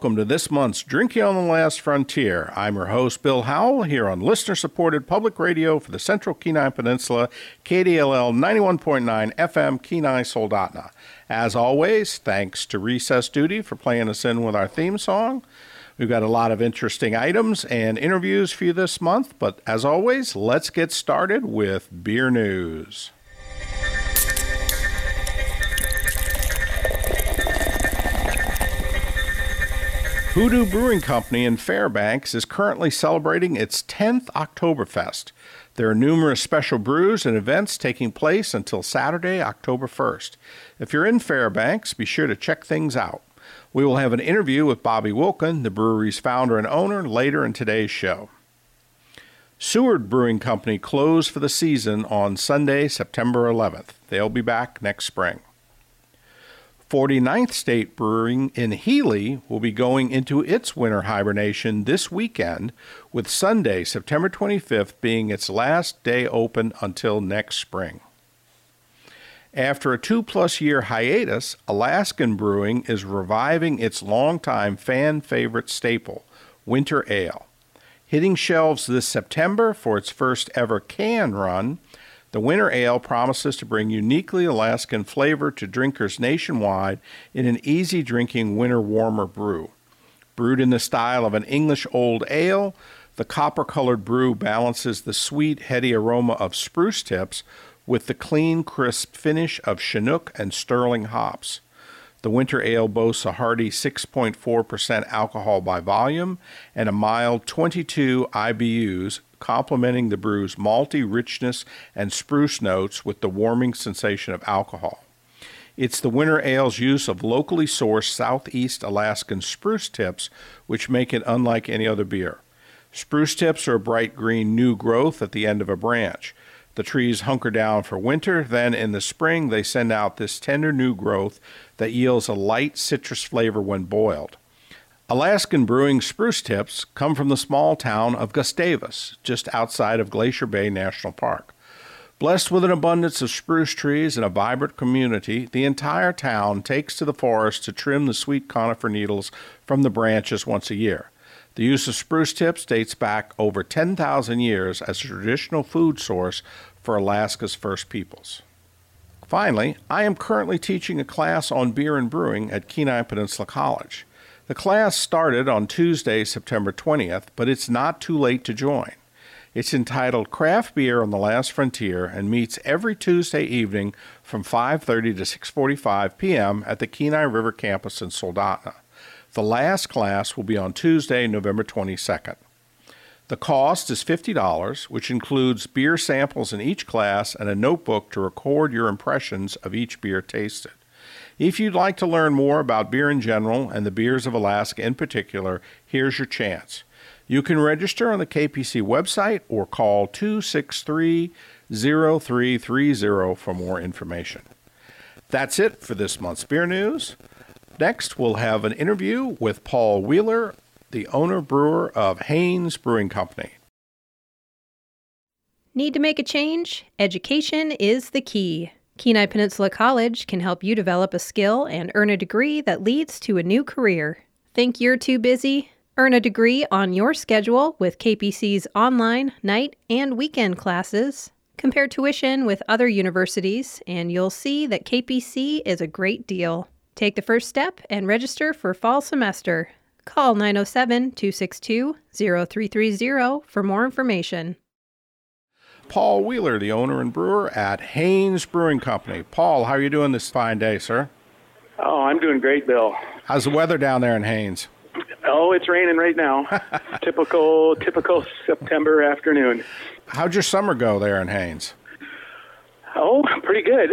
welcome to this month's Drinking on the Last Frontier. I'm your host, Bill Howell, here on listener supported public radio for the Central Kenai Peninsula, KDLL 91.9 FM, Kenai Soldotna. As always, thanks to Recess Duty for playing us in with our theme song. We've got a lot of interesting items and interviews for you this month, but as always, let's get started with beer news. Hoodoo Brewing Company in Fairbanks is currently celebrating its 10th Oktoberfest. There are numerous special brews and events taking place until Saturday, October 1st. If you're in Fairbanks, be sure to check things out. We will have an interview with Bobby Wilken, the brewery's founder and owner, later in today's show. Seward Brewing Company closed for the season on Sunday, September 11th. They'll be back next spring. 49th State Brewing in Healy will be going into its winter hibernation this weekend, with Sunday, September 25th, being its last day open until next spring. After a two plus year hiatus, Alaskan Brewing is reviving its longtime fan favorite staple, Winter Ale. Hitting shelves this September for its first ever can run, the Winter Ale promises to bring uniquely Alaskan flavor to drinkers nationwide in an easy drinking winter warmer brew. Brewed in the style of an English Old Ale, the copper colored brew balances the sweet, heady aroma of spruce tips with the clean, crisp finish of Chinook and Sterling hops. The Winter Ale boasts a hearty 6.4% alcohol by volume and a mild 22 IBUs, complementing the brew's malty richness and spruce notes with the warming sensation of alcohol. It's the Winter Ale's use of locally sourced Southeast Alaskan spruce tips which make it unlike any other beer. Spruce tips are a bright green new growth at the end of a branch. The trees hunker down for winter, then in the spring they send out this tender new growth that yields a light citrus flavor when boiled. Alaskan Brewing spruce tips come from the small town of Gustavus, just outside of Glacier Bay National Park. Blessed with an abundance of spruce trees and a vibrant community, the entire town takes to the forest to trim the sweet conifer needles from the branches once a year. The use of spruce tips dates back over 10,000 years as a traditional food source for Alaska's First Peoples. Finally, I am currently teaching a class on beer and brewing at Kenai Peninsula College. The class started on Tuesday, September 20th, but it's not too late to join. It's entitled Craft Beer on the Last Frontier and meets every Tuesday evening from 5:30 to 6:45 p.m. at the Kenai River campus in Soldotna. The last class will be on Tuesday, November 22nd. The cost is $50, which includes beer samples in each class and a notebook to record your impressions of each beer tasted. If you'd like to learn more about beer in general and the beers of Alaska in particular, here's your chance. You can register on the KPC website or call 263 0330 for more information. That's it for this month's beer news. Next, we'll have an interview with Paul Wheeler, the owner brewer of Haines Brewing Company. Need to make a change? Education is the key. Kenai Peninsula College can help you develop a skill and earn a degree that leads to a new career. Think you're too busy? Earn a degree on your schedule with KPC's online, night, and weekend classes. Compare tuition with other universities, and you'll see that KPC is a great deal. Take the first step and register for fall semester. Call 907 262 0330 for more information. Paul Wheeler, the owner and brewer at Haines Brewing Company. Paul, how are you doing this fine day, sir? Oh, I'm doing great, Bill. How's the weather down there in Haines? Oh, it's raining right now. typical, typical September afternoon. How'd your summer go there in Haines? Oh, pretty good.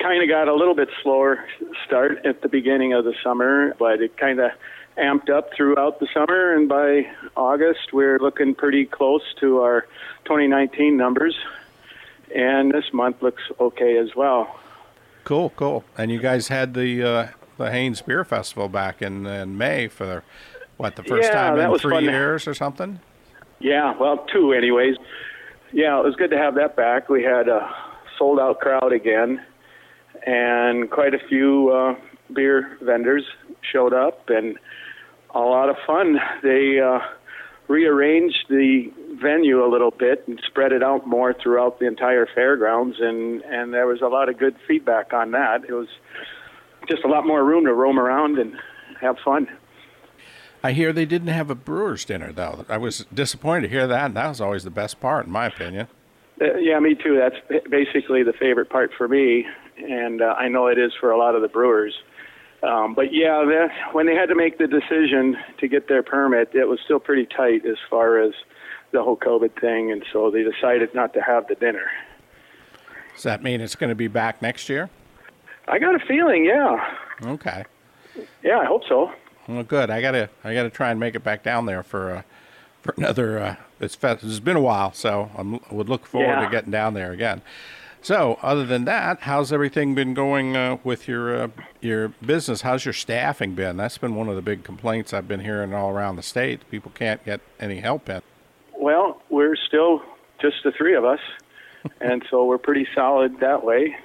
Kind of got a little bit slower start at the beginning of the summer, but it kind of amped up throughout the summer, and by August, we're looking pretty close to our 2019 numbers. And this month looks okay as well. Cool, cool. And you guys had the uh, the Haines Beer Festival back in, in May for what the first Yeah, time in three years or something. Yeah, well, two, anyways. Yeah, it was good to have that back. We had a sold out crowd again, and quite a few uh, beer vendors showed up, and a lot of fun. They uh, rearranged the venue a little bit and spread it out more throughout the entire fairgrounds, and, and there was a lot of good feedback on that. It was just a lot more room to roam around and have fun. I hear they didn't have a brewer's dinner though. I was disappointed to hear that. and That was always the best part, in my opinion. Uh, yeah, me too. That's basically the favorite part for me, and uh, I know it is for a lot of the brewers. Um, but yeah, that, when they had to make the decision to get their permit, it was still pretty tight as far as the whole COVID thing, and so they decided not to have the dinner. Does that mean it's going to be back next year? I got a feeling, yeah, Okay. yeah, I hope so. Well, good. I gotta I gotta try and make it back down there for uh, for another. Uh, it's It's been a while, so I'm, I would look forward to getting down there again. So, other than that, how's everything been going uh, with your uh, your business? How's your staffing been? That's been one of the big complaints I've been hearing all around the state. People can't get any help in. Well, we're still just the three of us, and so we're pretty solid that way.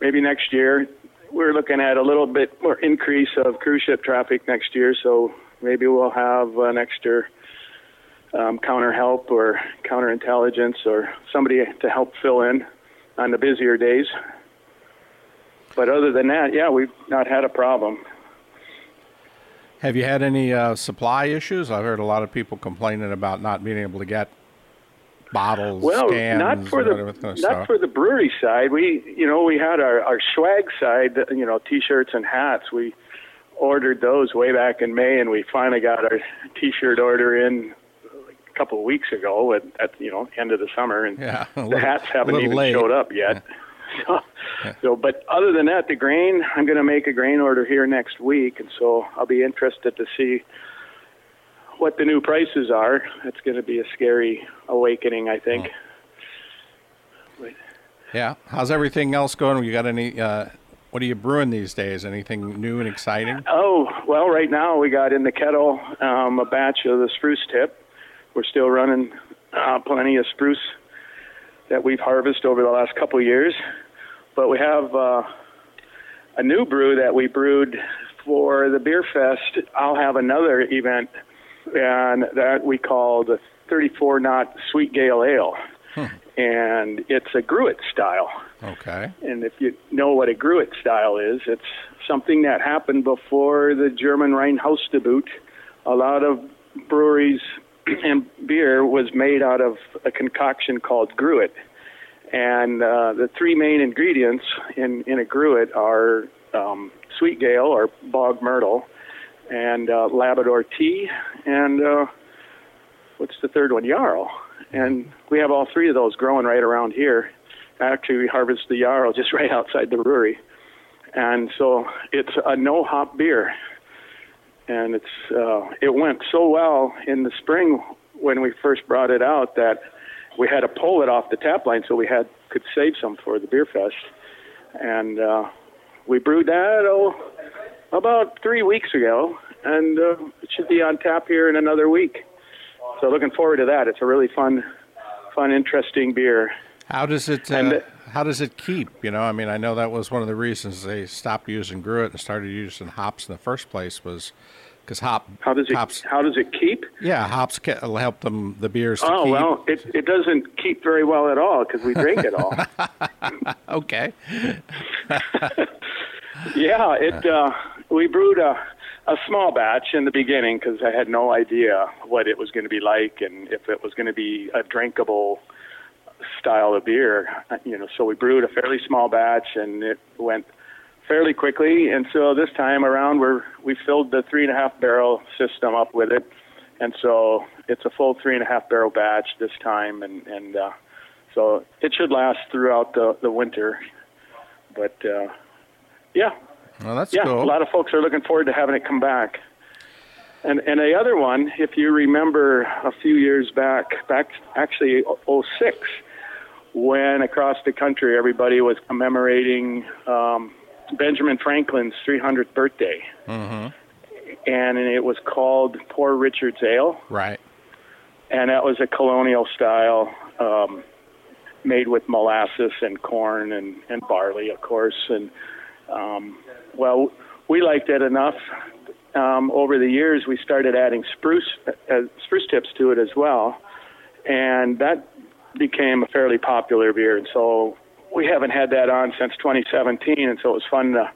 Maybe next year we're looking at a little bit more increase of cruise ship traffic next year, so maybe we'll have an extra um, counter help or counterintelligence or somebody to help fill in on the busier days. But other than that, yeah, we've not had a problem. Have you had any uh, supply issues? I've heard a lot of people complaining about not being able to get bottles, Well, cans, not for the not for the brewery side. We, you know, we had our our swag side. You know, t-shirts and hats. We ordered those way back in May, and we finally got our t-shirt order in couple of weeks ago at, at you know end of the summer, and Yeah, a the little- hats haven't even late. showed up yet. So, so, but other than that, the grain, I'm going to make a grain order here next week, and so I'll be interested to see what the new prices are. It's going to be a scary awakening, I think. But- Yeah. How's everything else going? You got any? Uh, what are you brewing these days? Anything new and exciting? Oh, well, right now we got in the kettle um, a batch of the spruce tip. We're still running uh, plenty of spruce that we've harvested over the last couple of years. But we have uh, a new brew that we brewed for the beer fest. I'll have another event, and that we call the 34 knot sweet gale ale. And it's a gruit style. Okay. And if you know what a gruit style is, it's something that happened before the German Reinheitsgebot. A lot of breweries and beer was made out of a concoction called gruit. And uh, the three main ingredients in, in a gruit are um, sweet gale or bog myrtle, and uh, Labrador tea, and uh, what's the third one? Yarrow. And we have all three of those growing right around here. Actually, we harvest the yarrow just right outside the brewery, and so it's a no hop beer. And it's uh, it went so well in the spring when we first brought it out that we had to pull it off the tap line so we had could save some for the beer fest. And uh, we brewed that oh about three weeks ago, and uh, it should be on tap here in another week. So looking forward to that. It's a really fun, fun, interesting beer. How does it? And Uh, it- how does it keep? You know, I mean, I know that was one of the reasons they stopped using gruit and started using hops in the first place was because hop. How does it? Hops, How does it keep? yeah, hops ca- will help them the beers. To Oh keep. well, it it doesn't keep very well at all because we drink it all. Okay. yeah, it. Uh, we brewed a a small batch in the beginning because I had no idea what it was going to be like and if it was going to be a drinkable style of beer. You know, so we brewed a fairly small batch, and it went fairly quickly. And so this time around, we're we filled the three and a half barrel system up with it, and so it's a full three and a half barrel batch this time, and and uh, so it should last throughout the the winter. But uh, yeah, Well, that's yeah, cool. a lot of folks are looking forward to having it come back. And and the other one, if you remember a few years back, back actually 06, when across the country everybody was commemorating um, Benjamin Franklin's 300th birthday, hmm and it was called Poor Richard's Ale, Right. and that was a colonial style. Um, made with molasses and corn and, and barley, of course. And um, well, we liked it enough. Um, over the years, we started adding spruce uh, spruce tips to it as well, and that became a fairly popular beer. And so we haven't had that on since 2017, and so it was fun to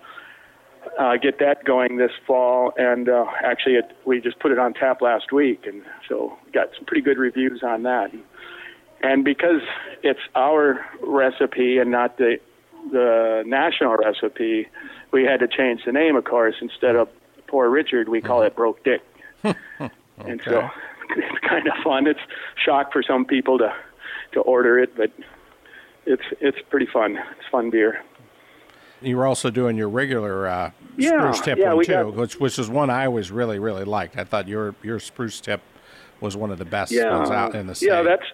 uh, get that going this fall. And uh, actually, it, we just put it on tap last week, and so got some pretty good reviews on that. And because it's our recipe and not the the national recipe, we had to change the name, of course. Instead of Poor Richard, we call it Broke Dick. And so it's kind of fun. It's shock for some people to to order it, but it's it's pretty fun. It's fun beer. You were also doing your regular uh, Yeah, spruce tip yeah, one too, got- which which is one I always really really liked. I thought your your spruce tip was one of the best Yeah, ones out in the state. yeah, that's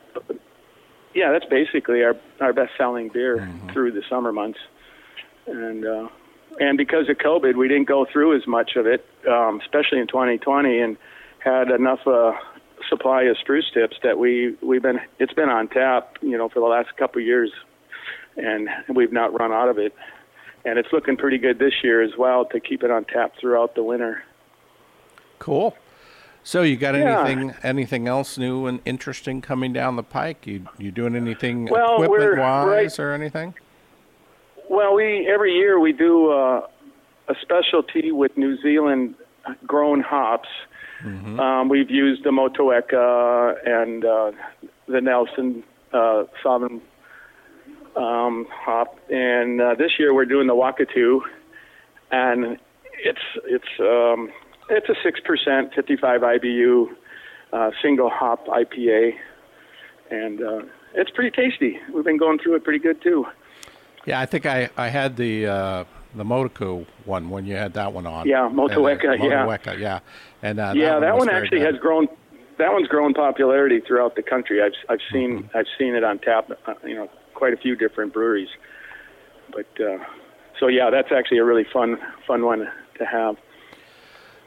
yeah, that's basically our our best selling beer Mm-hmm. through the summer months, and uh, and because of COVID, we didn't go through as much of it, um, especially in 2020, and had enough uh, supply of spruce tips that we we've been it's been on tap, you know, for the last couple of years, and we've not run out of it, and it's looking pretty good this year as well to keep it on tap throughout the winter. cool. So you got Yeah. anything anything else new and interesting coming down the pike? You you doing anything Well, equipment wise right- or anything? Well, we every year we do uh, a specialty with New Zealand grown hops. Um, we've used the Motueka and uh, the Nelson uh, Sovereign um, hop, and uh, this year we're doing the Wakatu, and it's it's um, it's a six percent, fifty five IBU uh, single hop IPA, and uh, it's pretty tasty. We've been going through it pretty good too. Yeah, I think I, I had the uh, the Motueka one when you had that one on. Yeah, Motueka, uh, yeah. Motueka, yeah. And uh, yeah, that was one very actually good. has grown. That one's grown popularity throughout the country. I've I've seen Mm-hmm. I've seen it on tap. Uh, you know, quite a few different breweries. But uh, so yeah, that's actually a really fun fun one to have.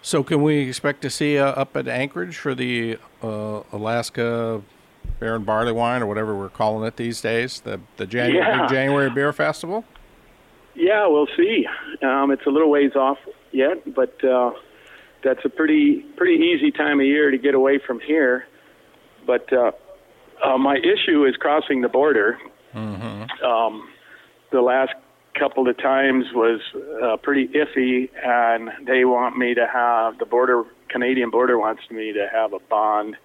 So can we expect to see uh, up at Anchorage for the uh, Alaska Beer and Barley Wine or whatever we're calling it these days? The the January, Yeah. January Beer Festival. Yeah, we'll see. Um, it's a little ways off yet, but uh, that's a pretty pretty easy time of year to get away from here. But uh, uh, my issue is crossing the border. Um, the last couple of times was uh, pretty iffy, and they want me to have the border Canadian border wants me to have a bond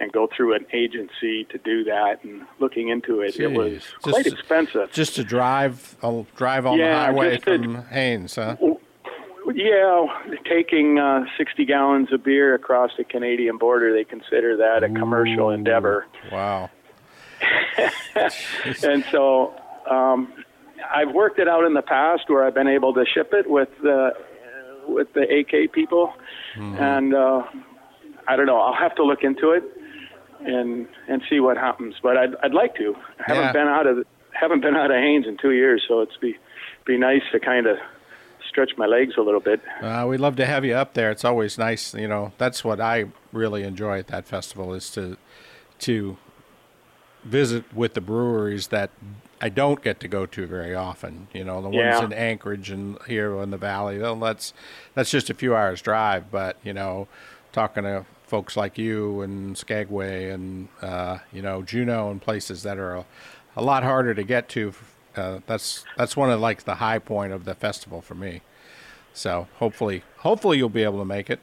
and go through an agency to do that. And looking into it, it was Jeez. quite Just- expensive. Just to drive uh, drive on Yeah, the highway just to- from Haines, huh? Yeah, taking uh, 60 gallons of beer across the Canadian border, they consider that a commercial endeavor. Wow. And so um, I've worked it out in the past where I've been able to ship it with the with the AK people, and uh, I don't know. I'll have to look into it and and see what happens. But I'd I'd like to. I haven't Yeah. been out of haven't been out of Haines in two years, so it's be be nice to kind of stretch my legs a little bit. Uh, we'd love to have you up there. It's always nice, you know. That's what I really enjoy at that festival is to to visit with the breweries that I don't get to go to very often. You know, the ones Yeah. in Anchorage and here in the valley. Well, that's that's just a few hours drive, but you know, talking to folks like you and Skagway and uh, you know Juneau and places that are a, a lot harder to get to. Uh, that's that's one of like the high point of the festival for me. So hopefully, hopefully you'll be able to make it.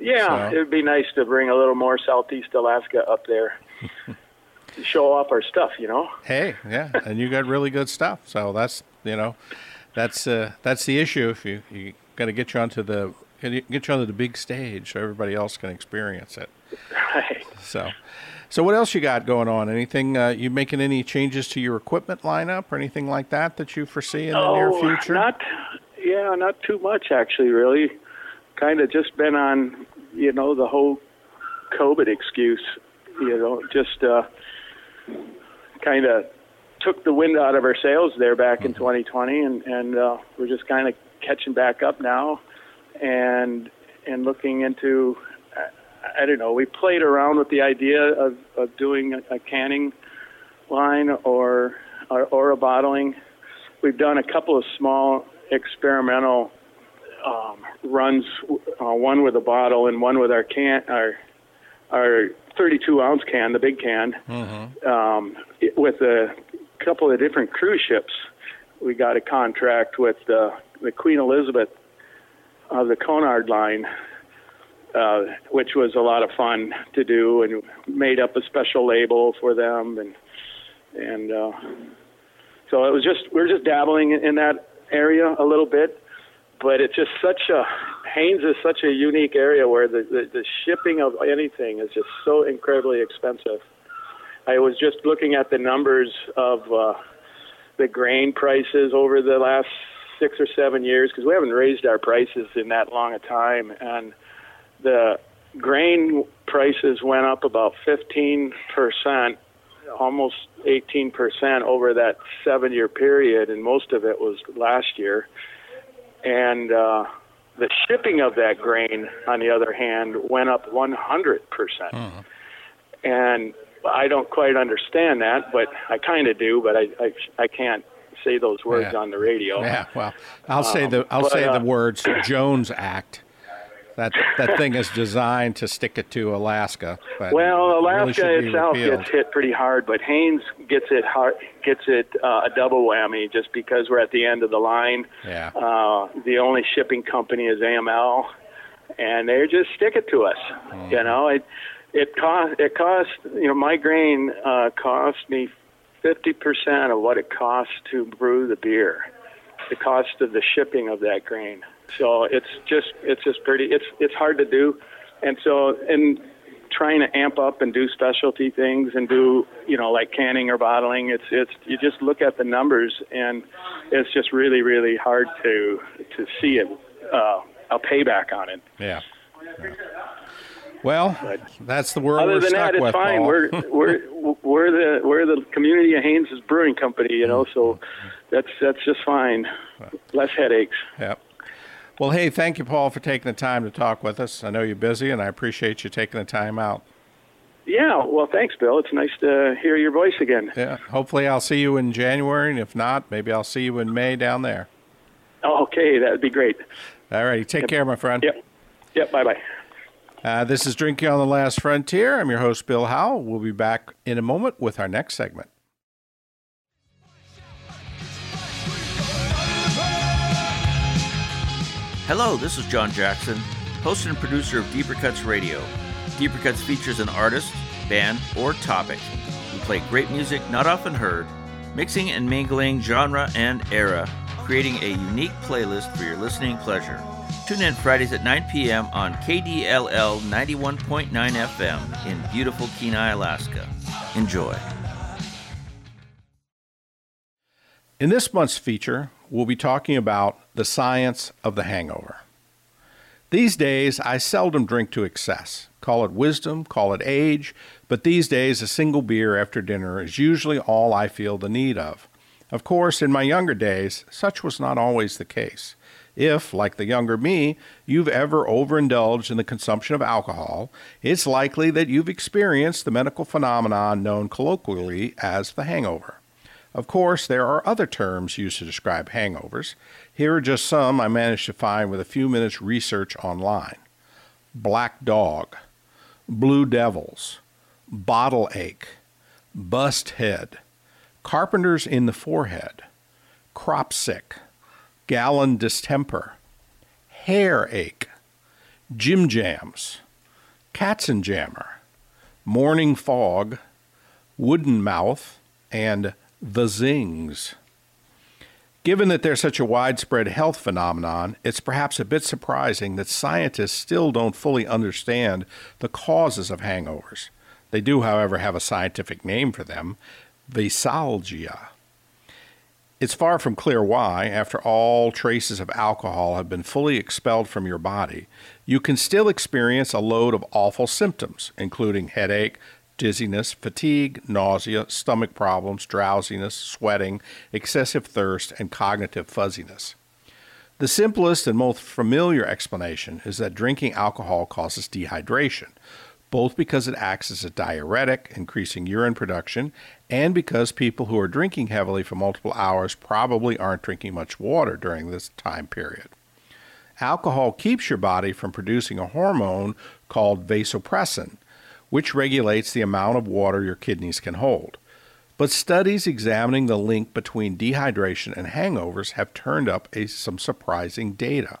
Yeah, So- it'd be nice to bring a little more Southeast Alaska up there. To show off our stuff, you know. Hey, yeah, and you got really good stuff. So that's you know, that's uh, that's the issue. If you you got to get you onto the get you onto the big stage so everybody else can experience it. Right. So, so what else you got going on? Anything uh, you making any changes to your equipment lineup or anything like that that you foresee in the oh, near future? Not, yeah, not too much actually. Really, kind of just been on, you know, the whole COVID excuse. You know, just uh, kind of took the wind out of our sails there back in 2020, and and uh, we're just kind of catching back up now, and and looking into. I, I don't know. We played around with the idea of, of doing a, a canning line or, or or a bottling. We've done a couple of small experimental um, runs, uh, one with a bottle and one with our can, our our 32 ounce can, the big can, um, it- with a couple of different cruise ships. We got a contract with the the Queen Elizabeth of the Cunard line, uh, which was a lot of fun to do, and made up a special label for them, and and uh, so it was just we're just dabbling in, in that area a little bit, but it's just such a Haines is such a unique area where the, the the shipping of anything is just so incredibly expensive. I was just looking at the numbers of uh, the grain prices over the last six or seven years because we haven't raised our prices in that long a time, and the grain prices went up about 15 percent, almost 18 percent over that seven-year period, and most of it was last year. And uh, the shipping of that grain, on the other hand, went up 100 percent. And I don't quite understand that, but I kind of do, but I, I I can't say those words Yeah. on the radio. Yeah, well, I'll say the I'll but, say uh, the words Jones Act. That that thing is designed to stick it to Alaska. Well, it really Alaska itself repealed. gets hit pretty hard, but Haines gets it hard, gets it uh, a double whammy just because we're at the end of the line. Yeah. Uh, the only shipping company is AML, and they just stick it to us. Mm. You know, it it cost it cost you know my grain uh, cost me fifty percent of what it costs to brew the beer, the cost of the shipping of that grain. So it's just it's just pretty it's it's hard to do, and so and trying to amp up and do specialty things and do you know like canning or bottling it's it's you just look at the numbers and it's just really really hard to to see it uh, a payback on it. Yeah. Yeah. Well, that's the world Other we're than that, it's fine. Paul. We're we're we're the we're the community of Haines's Brewing Company, you know. So that's that's just fine. Less headaches. Yep. Well, hey, thank you, Paul, for taking the time to talk with us. I know you're busy, and I appreciate you taking the time out. Yeah. Well, thanks, Bill. It's nice to hear your voice again. Yeah. Hopefully, I'll see you in January, and if not, maybe I'll see you in May down there. Okay, that'd be great. All righty. Take care, my friend. Yep. Yep. Bye bye. Uh, this is Drinking on the Last Frontier. I'm your host, Bill Howell. We'll be back in a moment with our next segment. Hello, this is John Jackson, host and producer of Deeper Cuts Radio. Deeper Cuts features an artist, band, or topic. We play great music not often heard, mixing and mingling genre and era, creating a unique playlist for your listening pleasure. Tune in Fridays at 9 p.m. on KDLL 91.9 FM in beautiful Kenai, Alaska. Enjoy. In this month's feature, we'll be talking about the science of the hangover. These days, I seldom drink to excess. Call it wisdom, call it age, but these days, a single beer after dinner is usually all I feel the need of. Of course, in my younger days, such was not always the case. If, like the younger me, you've ever overindulged in the consumption of alcohol, it's likely that you've experienced the medical phenomenon known colloquially as the hangover. Of course, there are other terms used to describe hangovers. Here are just some I managed to find with a few minutes research online black dog, blue devils, bottle ache, bust head, carpenters in the forehead, crop sick, gallon distemper, hair ache, Jim jams, Katzenjammer, morning fog, wooden mouth, and the zings. Given that they're such a widespread health phenomenon, it's perhaps a bit surprising that scientists still don't fully understand the causes of hangovers. They do, however, have a scientific name for them veisalgia. It's far from clear why, after all traces of alcohol have been fully expelled from your body, you can still experience a load of awful symptoms, including headache, dizziness, fatigue, nausea, stomach problems, drowsiness, sweating, excessive thirst, and cognitive fuzziness. The simplest and most familiar explanation is that drinking alcohol causes dehydration, both because it acts as a diuretic, increasing urine production, and because people who are drinking heavily for multiple hours probably aren't drinking much water during this time period. Alcohol keeps your body from producing a hormone called vasopressin, which regulates the amount of water your kidneys can hold. But studies examining the link between dehydration and hangovers have turned up a, some surprising data.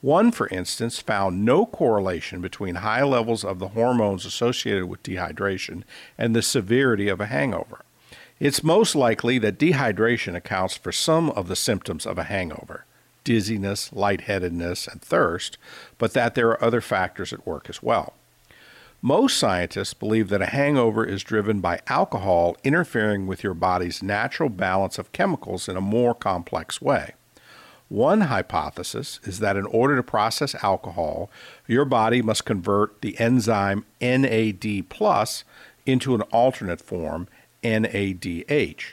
One, for instance, found no correlation between high levels of the hormones associated with dehydration and the severity of a hangover. It's most likely that dehydration accounts for some of the symptoms of a hangover dizziness, lightheadedness, and thirst, but that there are other factors at work as well. Most scientists believe that a hangover is driven by alcohol interfering with your body's natural balance of chemicals in a more complex way. One hypothesis is that in order to process alcohol, your body must convert the enzyme NAD plus into an alternate form, NADH.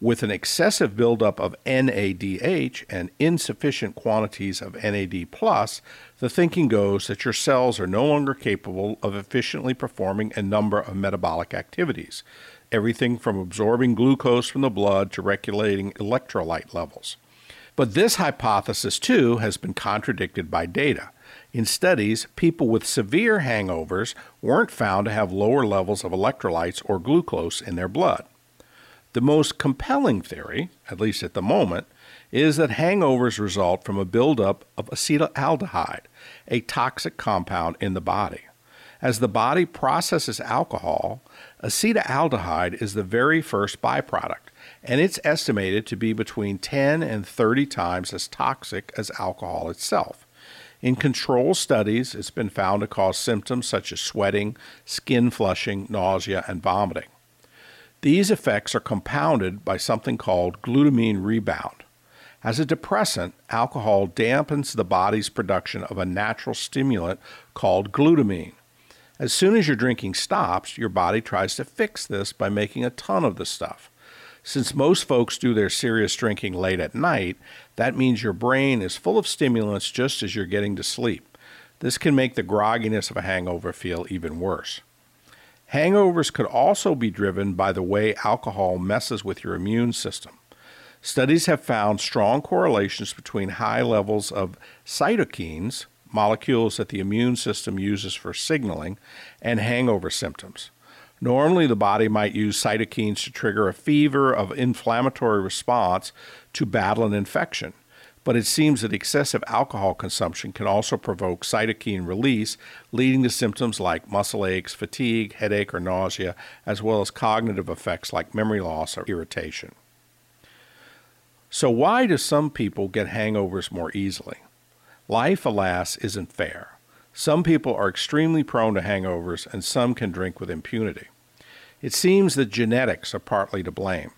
With an excessive buildup of NADH and insufficient quantities of NAD plus, the thinking goes that your cells are no longer capable of efficiently performing a number of metabolic activities, everything from absorbing glucose from the blood to regulating electrolyte levels. But this hypothesis, too, has been contradicted by data. In studies, people with severe hangovers weren't found to have lower levels of electrolytes or glucose in their blood. The most compelling theory, at least at the moment, is that hangovers result from a buildup of acetaldehyde, a toxic compound in the body. As the body processes alcohol, acetaldehyde is the very first byproduct, and it's estimated to be between 10 and 30 times as toxic as alcohol itself. In control studies, it's been found to cause symptoms such as sweating, skin flushing, nausea, and vomiting. These effects are compounded by something called glutamine rebound. As a depressant, alcohol dampens the body's production of a natural stimulant called glutamine. As soon as your drinking stops, your body tries to fix this by making a ton of the stuff. Since most folks do their serious drinking late at night, that means your brain is full of stimulants just as you're getting to sleep. This can make the grogginess of a hangover feel even worse. Hangovers could also be driven by the way alcohol messes with your immune system. Studies have found strong correlations between high levels of cytokines, molecules that the immune system uses for signaling, and hangover symptoms. Normally, the body might use cytokines to trigger a fever of inflammatory response to battle an infection. But it seems that excessive alcohol consumption can also provoke cytokine release, leading to symptoms like muscle aches, fatigue, headache, or nausea, as well as cognitive effects like memory loss or irritation. So, why do some people get hangovers more easily? Life, alas, isn't fair. Some people are extremely prone to hangovers, and some can drink with impunity. It seems that genetics are partly to blame.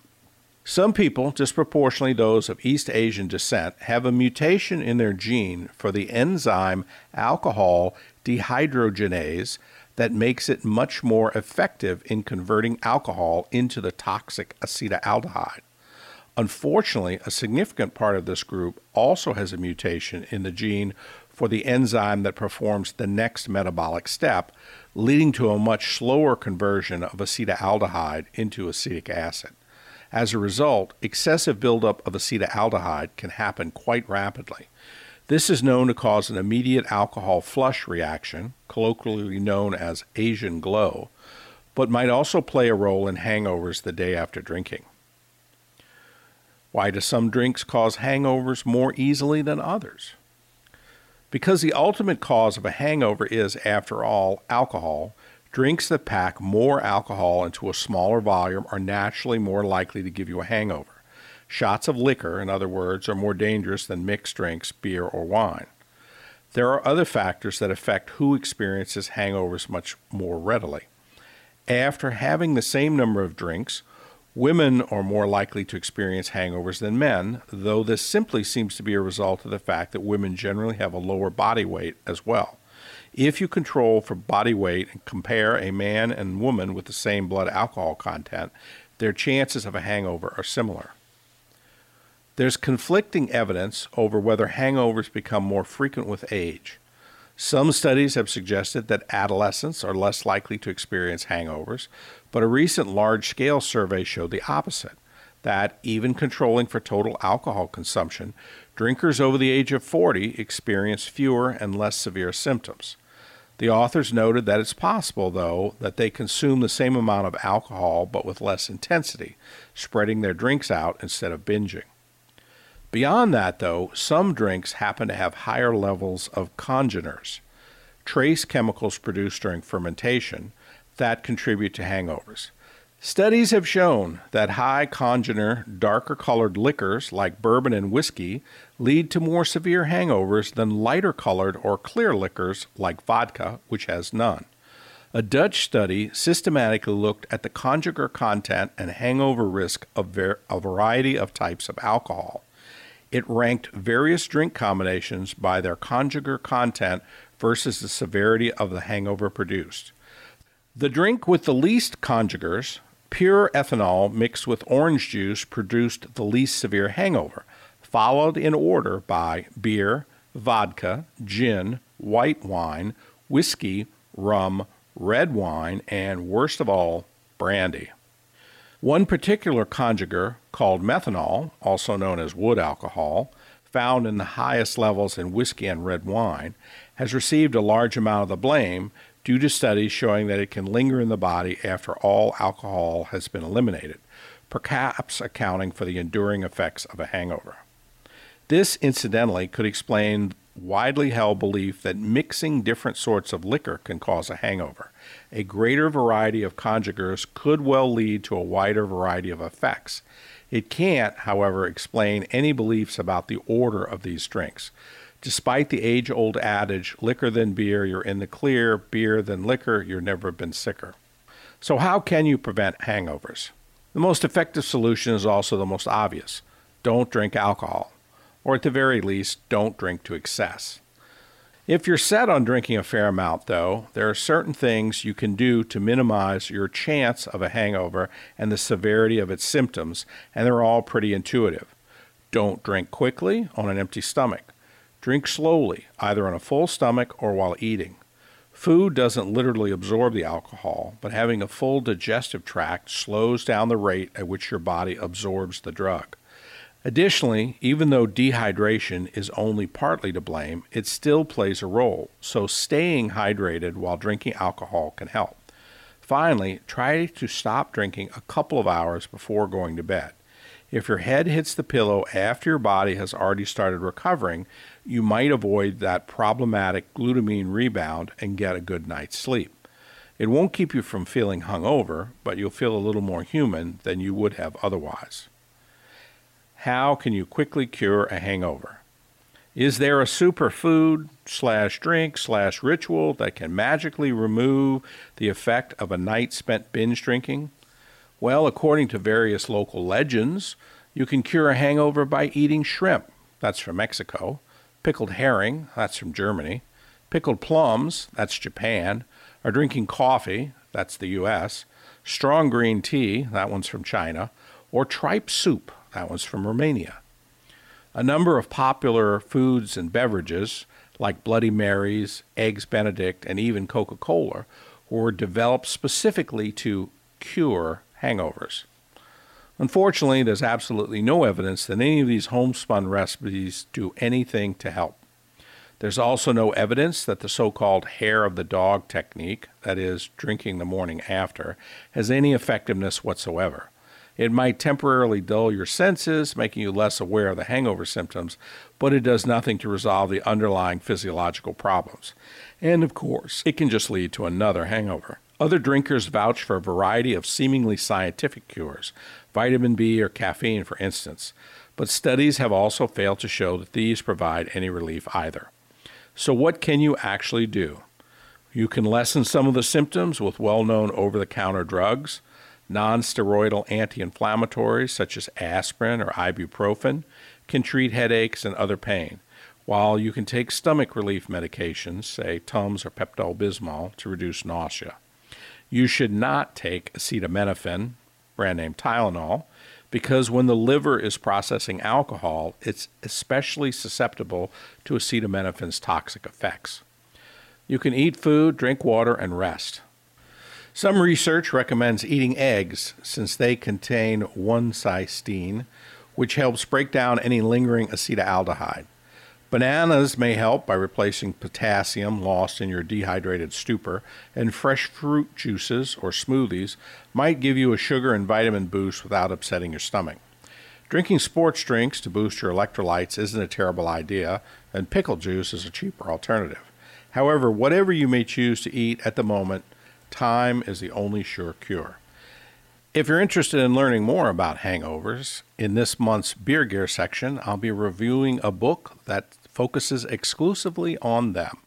Some people, disproportionately those of East Asian descent, have a mutation in their gene for the enzyme alcohol dehydrogenase that makes it much more effective in converting alcohol into the toxic acetaldehyde. Unfortunately, a significant part of this group also has a mutation in the gene for the enzyme that performs the next metabolic step, leading to a much slower conversion of acetaldehyde into acetic acid. As a result, excessive buildup of acetaldehyde can happen quite rapidly. This is known to cause an immediate alcohol flush reaction, colloquially known as Asian glow, but might also play a role in hangovers the day after drinking. Why do some drinks cause hangovers more easily than others? Because the ultimate cause of a hangover is, after all, alcohol, Drinks that pack more alcohol into a smaller volume are naturally more likely to give you a hangover. Shots of liquor, in other words, are more dangerous than mixed drinks, beer, or wine. There are other factors that affect who experiences hangovers much more readily. After having the same number of drinks, women are more likely to experience hangovers than men, though this simply seems to be a result of the fact that women generally have a lower body weight as well. If you control for body weight and compare a man and woman with the same blood alcohol content, their chances of a hangover are similar. There's conflicting evidence over whether hangovers become more frequent with age. Some studies have suggested that adolescents are less likely to experience hangovers, but a recent large scale survey showed the opposite that even controlling for total alcohol consumption, drinkers over the age of 40 experience fewer and less severe symptoms. The authors noted that it's possible, though, that they consume the same amount of alcohol but with less intensity, spreading their drinks out instead of binging. Beyond that, though, some drinks happen to have higher levels of congeners, trace chemicals produced during fermentation, that contribute to hangovers. Studies have shown that high congener, darker colored liquors like bourbon and whiskey lead to more severe hangovers than lighter colored or clear liquors like vodka, which has none. A Dutch study systematically looked at the congener content and hangover risk of ver- a variety of types of alcohol. It ranked various drink combinations by their congener content versus the severity of the hangover produced. The drink with the least congeners, pure ethanol mixed with orange juice, produced the least severe hangover followed in order by beer, vodka, gin, white wine, whiskey, rum, red wine, and worst of all, brandy. One particular congener, called methanol, also known as wood alcohol, found in the highest levels in whiskey and red wine, has received a large amount of the blame due to studies showing that it can linger in the body after all alcohol has been eliminated, perhaps accounting for the enduring effects of a hangover. This, incidentally, could explain widely held belief that mixing different sorts of liquor can cause a hangover. A greater variety of congeners could well lead to a wider variety of effects. It can't, however, explain any beliefs about the order of these drinks. Despite the age old adage, liquor than beer, you're in the clear, beer than liquor, you've never been sicker. So, how can you prevent hangovers? The most effective solution is also the most obvious don't drink alcohol or at the very least, don't drink to excess. If you're set on drinking a fair amount, though, there are certain things you can do to minimize your chance of a hangover and the severity of its symptoms, and they're all pretty intuitive. Don't drink quickly on an empty stomach. Drink slowly, either on a full stomach or while eating. Food doesn't literally absorb the alcohol, but having a full digestive tract slows down the rate at which your body absorbs the drug. Additionally, even though dehydration is only partly to blame, it still plays a role, so staying hydrated while drinking alcohol can help. Finally, try to stop drinking a couple of hours before going to bed. If your head hits the pillow after your body has already started recovering, you might avoid that problematic glutamine rebound and get a good night's sleep. It won't keep you from feeling hungover, but you'll feel a little more human than you would have otherwise. How can you quickly cure a hangover? Is there a superfood slash drink slash ritual that can magically remove the effect of a night spent binge drinking? Well, according to various local legends, you can cure a hangover by eating shrimp, that's from Mexico, pickled herring, that's from Germany, pickled plums, that's Japan, or drinking coffee, that's the US, strong green tea, that one's from China, or tripe soup, that one's from Romania. A number of popular foods and beverages, like Bloody Marys, Eggs Benedict, and even Coca Cola, were developed specifically to cure hangovers. Unfortunately, there's absolutely no evidence that any of these homespun recipes do anything to help. There's also no evidence that the so called hair of the dog technique, that is, drinking the morning after, has any effectiveness whatsoever. It might temporarily dull your senses, making you less aware of the hangover symptoms, but it does nothing to resolve the underlying physiological problems. And of course, it can just lead to another hangover. Other drinkers vouch for a variety of seemingly scientific cures, vitamin B or caffeine, for instance, but studies have also failed to show that these provide any relief either. So, what can you actually do? You can lessen some of the symptoms with well known over the counter drugs, non steroidal anti inflammatories such as aspirin or ibuprofen can treat headaches and other pain, while you can take stomach relief medications, say Tums or Pepto Bismol, to reduce nausea. You should not take acetaminophen, brand name Tylenol, because when the liver is processing alcohol, it's especially susceptible to acetaminophen's toxic effects. You can eat food, drink water, and rest. Some research recommends eating eggs since they contain L-cysteine, which helps break down any lingering acetaldehyde. Bananas may help by replacing potassium lost in your dehydrated stupor, and fresh fruit juices or smoothies might give you a sugar and vitamin boost without upsetting your stomach. Drinking sports drinks to boost your electrolytes isn't a terrible idea, and pickle juice is a cheaper alternative. However, whatever you may choose to eat at the moment, time is the only sure cure. If you're interested in learning more about hangovers, in this month's Beer Gear section, I'll be reviewing a book that focuses exclusively on them.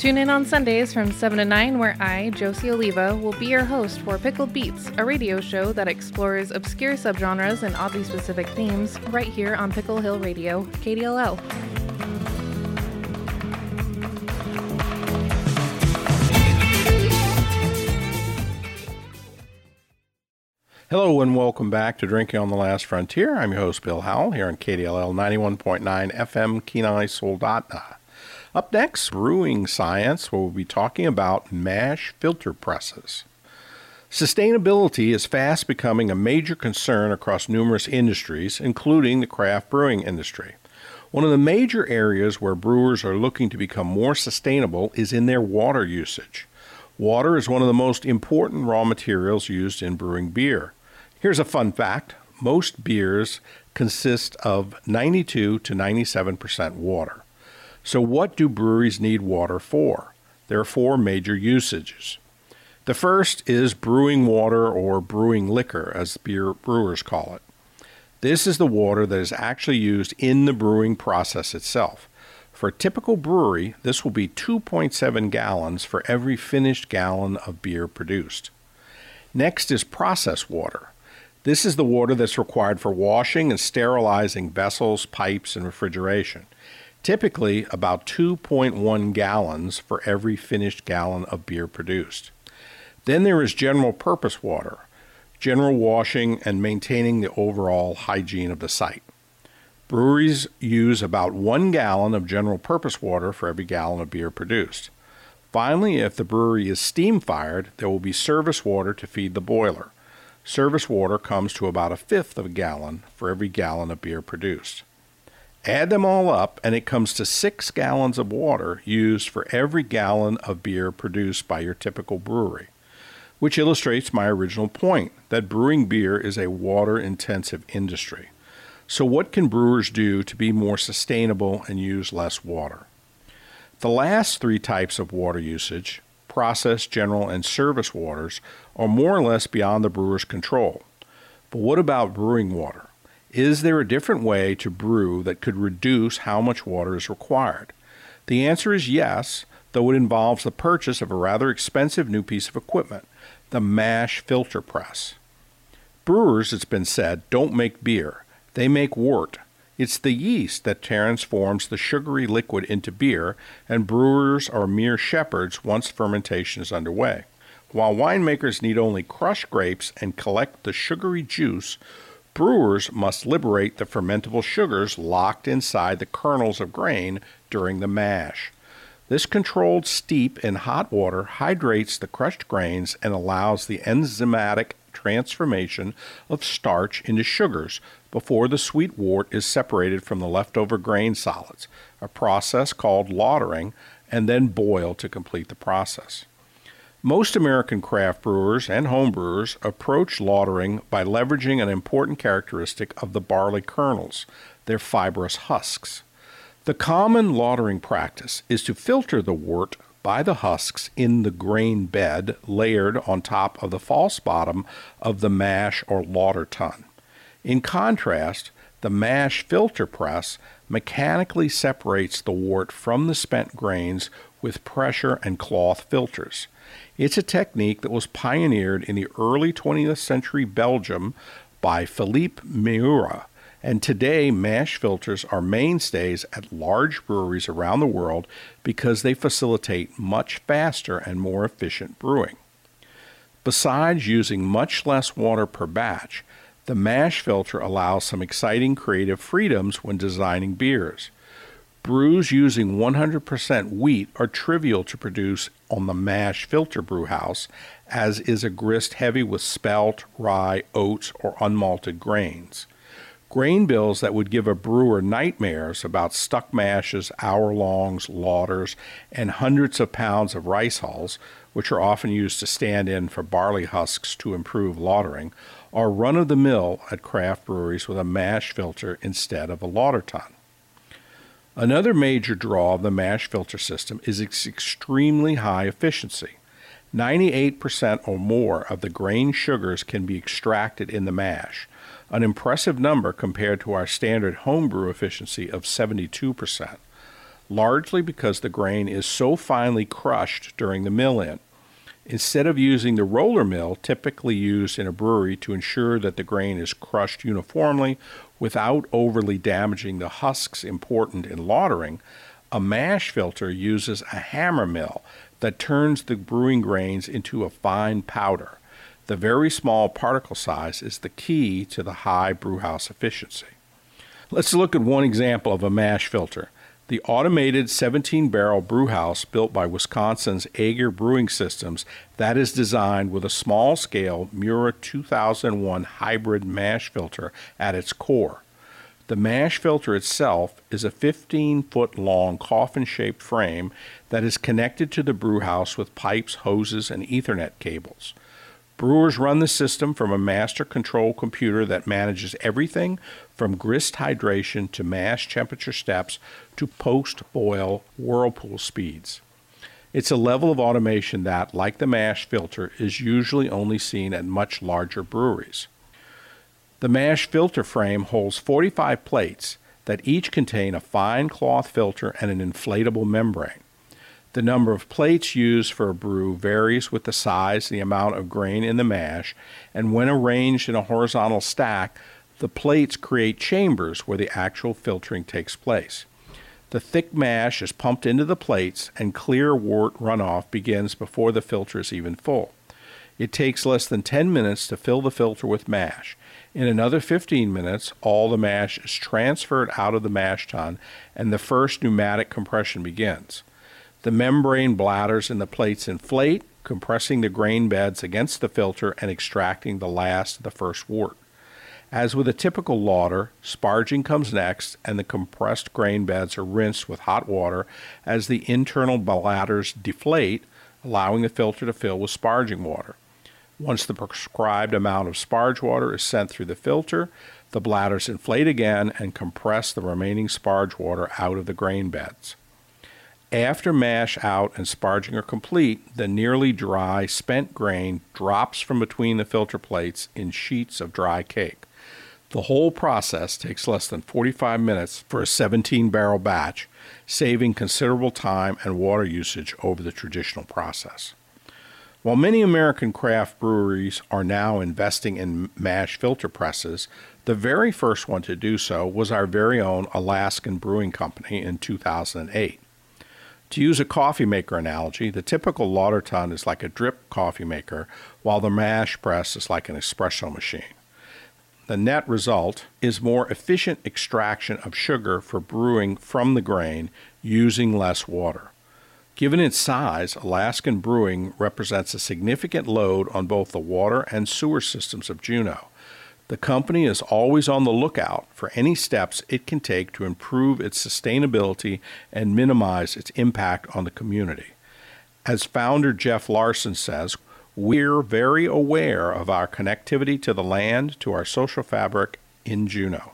Tune in on Sundays from 7 to 9, where I, Josie Oliva, will be your host for Pickled Beats, a radio show that explores obscure subgenres and oddly specific themes, right here on Pickle Hill Radio, KDLL. Hello and welcome back to Drinking on the Last Frontier. I'm your host, Bill Howell, here on KDLL 91.9 FM, Kenai Soldotna. Up next, brewing science, where we'll be talking about mash filter presses. Sustainability is fast becoming a major concern across numerous industries, including the craft brewing industry. One of the major areas where brewers are looking to become more sustainable is in their water usage. Water is one of the most important raw materials used in brewing beer. Here's a fun fact most beers consist of 92 to 97% water. So, what do breweries need water for? There are four major usages. The first is brewing water or brewing liquor, as beer brewers call it. This is the water that is actually used in the brewing process itself. For a typical brewery, this will be 2.7 gallons for every finished gallon of beer produced. Next is process water. This is the water that's required for washing and sterilizing vessels, pipes, and refrigeration typically about 2.1 gallons for every finished gallon of beer produced. Then there is general purpose water, general washing and maintaining the overall hygiene of the site. Breweries use about one gallon of general purpose water for every gallon of beer produced. Finally, if the brewery is steam fired, there will be service water to feed the boiler. Service water comes to about a fifth of a gallon for every gallon of beer produced. Add them all up, and it comes to six gallons of water used for every gallon of beer produced by your typical brewery, which illustrates my original point that brewing beer is a water intensive industry. So, what can brewers do to be more sustainable and use less water? The last three types of water usage process, general, and service waters are more or less beyond the brewer's control. But what about brewing water? Is there a different way to brew that could reduce how much water is required? The answer is yes, though it involves the purchase of a rather expensive new piece of equipment, the mash filter press. Brewers, it's been said, don't make beer, they make wort. It's the yeast that transforms the sugary liquid into beer, and brewers are mere shepherds once fermentation is underway. While winemakers need only crush grapes and collect the sugary juice, Brewers must liberate the fermentable sugars locked inside the kernels of grain during the mash. This controlled steep in hot water hydrates the crushed grains and allows the enzymatic transformation of starch into sugars before the sweet wort is separated from the leftover grain solids, a process called lautering, and then boiled to complete the process. Most American craft brewers and home brewers approach lautering by leveraging an important characteristic of the barley kernels, their fibrous husks. The common lautering practice is to filter the wort by the husks in the grain bed layered on top of the false bottom of the mash or lauter tun. In contrast, the mash filter press mechanically separates the wort from the spent grains with pressure and cloth filters. It's a technique that was pioneered in the early 20th century Belgium by Philippe Meura, and today mash filters are mainstays at large breweries around the world because they facilitate much faster and more efficient brewing. Besides using much less water per batch, the mash filter allows some exciting creative freedoms when designing beers. Brews using 100% wheat are trivial to produce on the mash filter brew house, as is a grist heavy with spelt, rye, oats, or unmalted grains. Grain bills that would give a brewer nightmares about stuck mashes, hour longs, lauters, and hundreds of pounds of rice hulls, which are often used to stand in for barley husks to improve lautering, are run of the mill at craft breweries with a mash filter instead of a lauter tun. Another major draw of the mash filter system is its extremely high efficiency. 98% or more of the grain sugars can be extracted in the mash, an impressive number compared to our standard homebrew efficiency of 72%, largely because the grain is so finely crushed during the mill in. Instead of using the roller mill typically used in a brewery to ensure that the grain is crushed uniformly without overly damaging the husks important in lautering, a mash filter uses a hammer mill that turns the brewing grains into a fine powder. The very small particle size is the key to the high brewhouse efficiency. Let's look at one example of a mash filter. The automated 17 barrel brewhouse built by Wisconsin's Ager Brewing Systems that is designed with a small scale Meura 2001 hybrid mash filter at its core. The mash filter itself is a 15 foot long coffin shaped frame that is connected to the brewhouse with pipes, hoses, and Ethernet cables. Brewers run the system from a master control computer that manages everything from grist hydration to mash temperature steps to post boil whirlpool speeds. It's a level of automation that, like the mash filter, is usually only seen at much larger breweries. The mash filter frame holds 45 plates that each contain a fine cloth filter and an inflatable membrane. The number of plates used for a brew varies with the size the amount of grain in the mash, and when arranged in a horizontal stack, the plates create chambers where the actual filtering takes place. The thick mash is pumped into the plates, and clear wort runoff begins before the filter is even full. It takes less than 10 minutes to fill the filter with mash. In another 15 minutes, all the mash is transferred out of the mash tun, and the first pneumatic compression begins. The membrane bladders in the plates inflate, compressing the grain beds against the filter and extracting the last of the first wort. As with a typical lauter, sparging comes next, and the compressed grain beds are rinsed with hot water as the internal bladders deflate, allowing the filter to fill with sparging water. Once the prescribed amount of sparge water is sent through the filter, the bladders inflate again and compress the remaining sparge water out of the grain beds. After mash out and sparging are complete, the nearly dry spent grain drops from between the filter plates in sheets of dry cake. The whole process takes less than 45 minutes for a 17 barrel batch, saving considerable time and water usage over the traditional process. While many American craft breweries are now investing in mash filter presses, the very first one to do so was our very own Alaskan Brewing Company in 2008. To use a coffee maker analogy, the typical lauter tun is like a drip coffee maker, while the mash press is like an espresso machine. The net result is more efficient extraction of sugar for brewing from the grain using less water. Given its size, Alaskan Brewing represents a significant load on both the water and sewer systems of Juneau. The company is always on the lookout for any steps it can take to improve its sustainability and minimize its impact on the community. As founder Geoff Larson says, we're very aware of our connectivity to the land, to our social fabric in Juneau.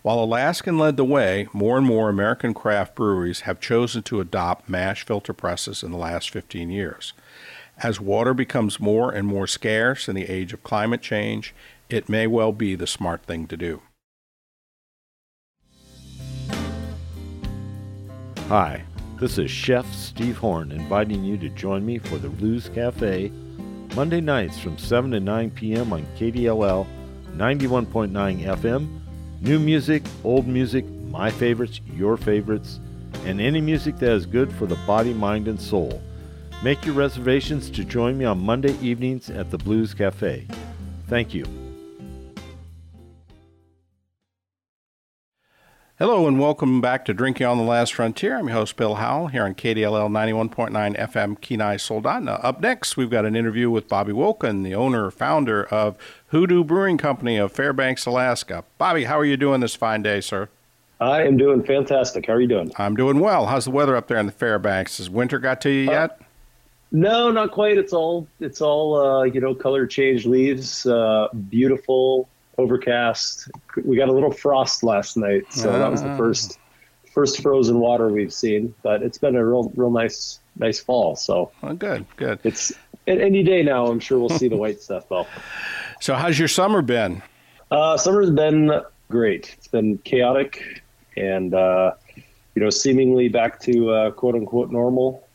While Alaskan led the way, more and more American craft breweries have chosen to adopt mash filter presses in the last 15 years. As water becomes more and more scarce in the age of climate change, it may well be the smart thing to do. Hi, this is Chef Steve Horn inviting you to join me for the Blues Cafe Monday nights from 7 to 9 p.m. on KDLL 91.9 FM. New music, old music, my favorites, your favorites, and any music that is good for the body, mind, and soul. Make your reservations to join me on Monday evenings at the Blues Cafe. Thank you. Hello and welcome back to Drinking on the Last Frontier. I'm your host, Bill Howell, here on KDLL 91.9 FM Kenai Soldotna. Up next, we've got an interview with Bobby Wilken, the owner founder of Hoodoo Brewing Company of Fairbanks, Alaska. Bobby, how are you doing this fine day, sir? I am doing fantastic. How are you doing? I'm doing well. How's the weather up there in the Fairbanks? Has winter got to you uh, yet? No, not quite. It's all it's all uh, you know, color change leaves, uh, beautiful overcast. We got a little frost last night, so that was the ah. first first frozen water we've seen. But it's been a real real nice nice fall. So oh, good, good. It's any day now. I'm sure we'll see the white stuff though. So how's your summer been? Uh, summer's been great. It's been chaotic and uh, you know seemingly back to uh, quote unquote normal.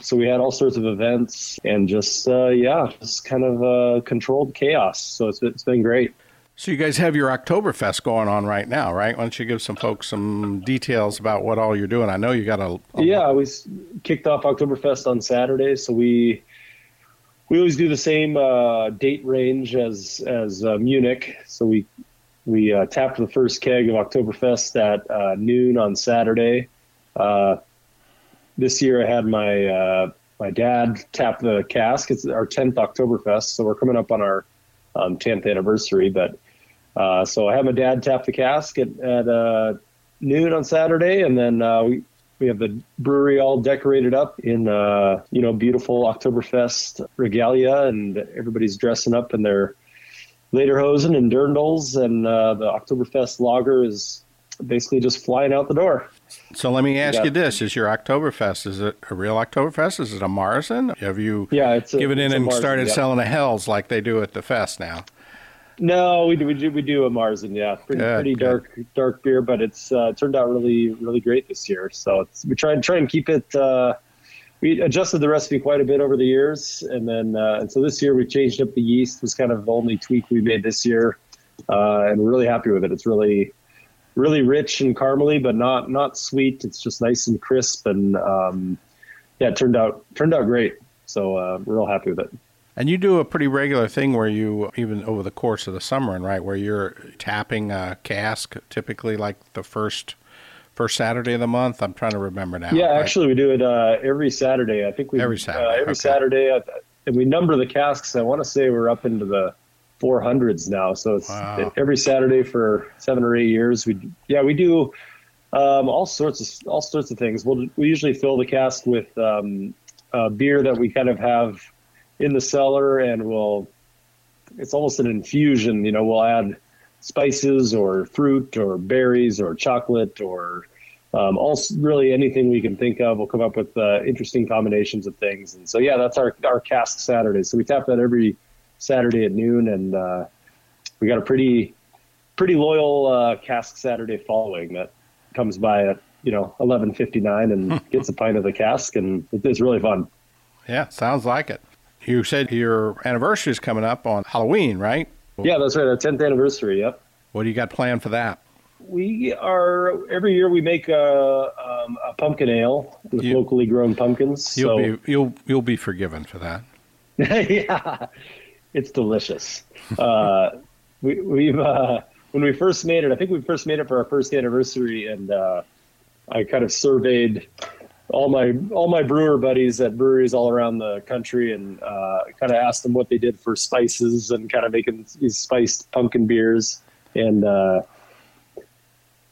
So we had all sorts of events and just uh, yeah, just kind of uh, controlled chaos. So it's it's been great. So you guys have your Oktoberfest going on right now, right? Why don't you give some folks some details about what all you're doing? I know you got a, a yeah. We kicked off Oktoberfest on Saturday, so we we always do the same uh, date range as as uh, Munich. So we we uh, tapped the first keg of Oktoberfest at uh, noon on Saturday. Uh, this year, I had my uh, my dad tap the cask. It's our 10th Oktoberfest, so we're coming up on our um, 10th anniversary. But uh, so I had my dad tap the cask at, at uh, noon on Saturday, and then uh, we we have the brewery all decorated up in uh, you know beautiful Oktoberfest regalia, and everybody's dressing up in their lederhosen and dirndls, and uh, the Oktoberfest lager is basically just flying out the door. So let me ask yeah. you this: Is your Oktoberfest is it a real Oktoberfest? Is it a Marzen? Have you yeah, it's a, given in and Marzen, started yeah. selling a Helles like they do at the fest now? No, we do we do, we do a Marzen, yeah, pretty good, pretty good. dark dark beer, but it's uh, turned out really really great this year. So we try and try and keep it. Uh, we adjusted the recipe quite a bit over the years, and then uh, and so this year we changed up the yeast. Was kind of the only tweak we made this year, uh, and we're really happy with it. It's really really rich and caramely, but not not sweet. It's just nice and crisp, and um, yeah, it turned out turned out great. So uh, we're real happy with it. And you do a pretty regular thing where you, even over the course of the summer, and right, where you're tapping a cask, typically like the first first Saturday of the month. I'm trying to remember now. Yeah, actually, we do it uh, every Saturday. I think we every Saturday. Uh, every okay. Saturday, uh, and we number the casks. I want to say we're up into the 400s now. So it's wow. every Saturday for seven or eight years. We yeah we do um, all sorts of all sorts of things. We'll we usually fill the cask with um, beer that we kind of have in the cellar, and we'll it's almost an infusion. You know, we'll add spices or fruit or berries or chocolate or um, all really anything we can think of. We'll come up with uh, interesting combinations of things. And so yeah, that's our our cask Saturday. So we tap that every Saturday at noon, and uh, we got a pretty pretty loyal uh, cask Saturday following that comes by at you know 11:59 and gets a pint of the cask, and it's really fun. Yeah, sounds like it. You said your anniversary is coming up on Halloween, right? Yeah, that's right. Our 10th anniversary. Yep. What do you got planned for that? We are every year we make a, um, a pumpkin ale with you, locally grown pumpkins. You'll so. be you'll you'll be forgiven for that. yeah, it's delicious. uh, we, we've uh, when we first made it, I think we first made it for our first anniversary, and uh, I kind of surveyed all my all my brewer buddies at breweries all around the country and uh, kind of asked them what they did for spices and kind of making these spiced pumpkin beers and uh,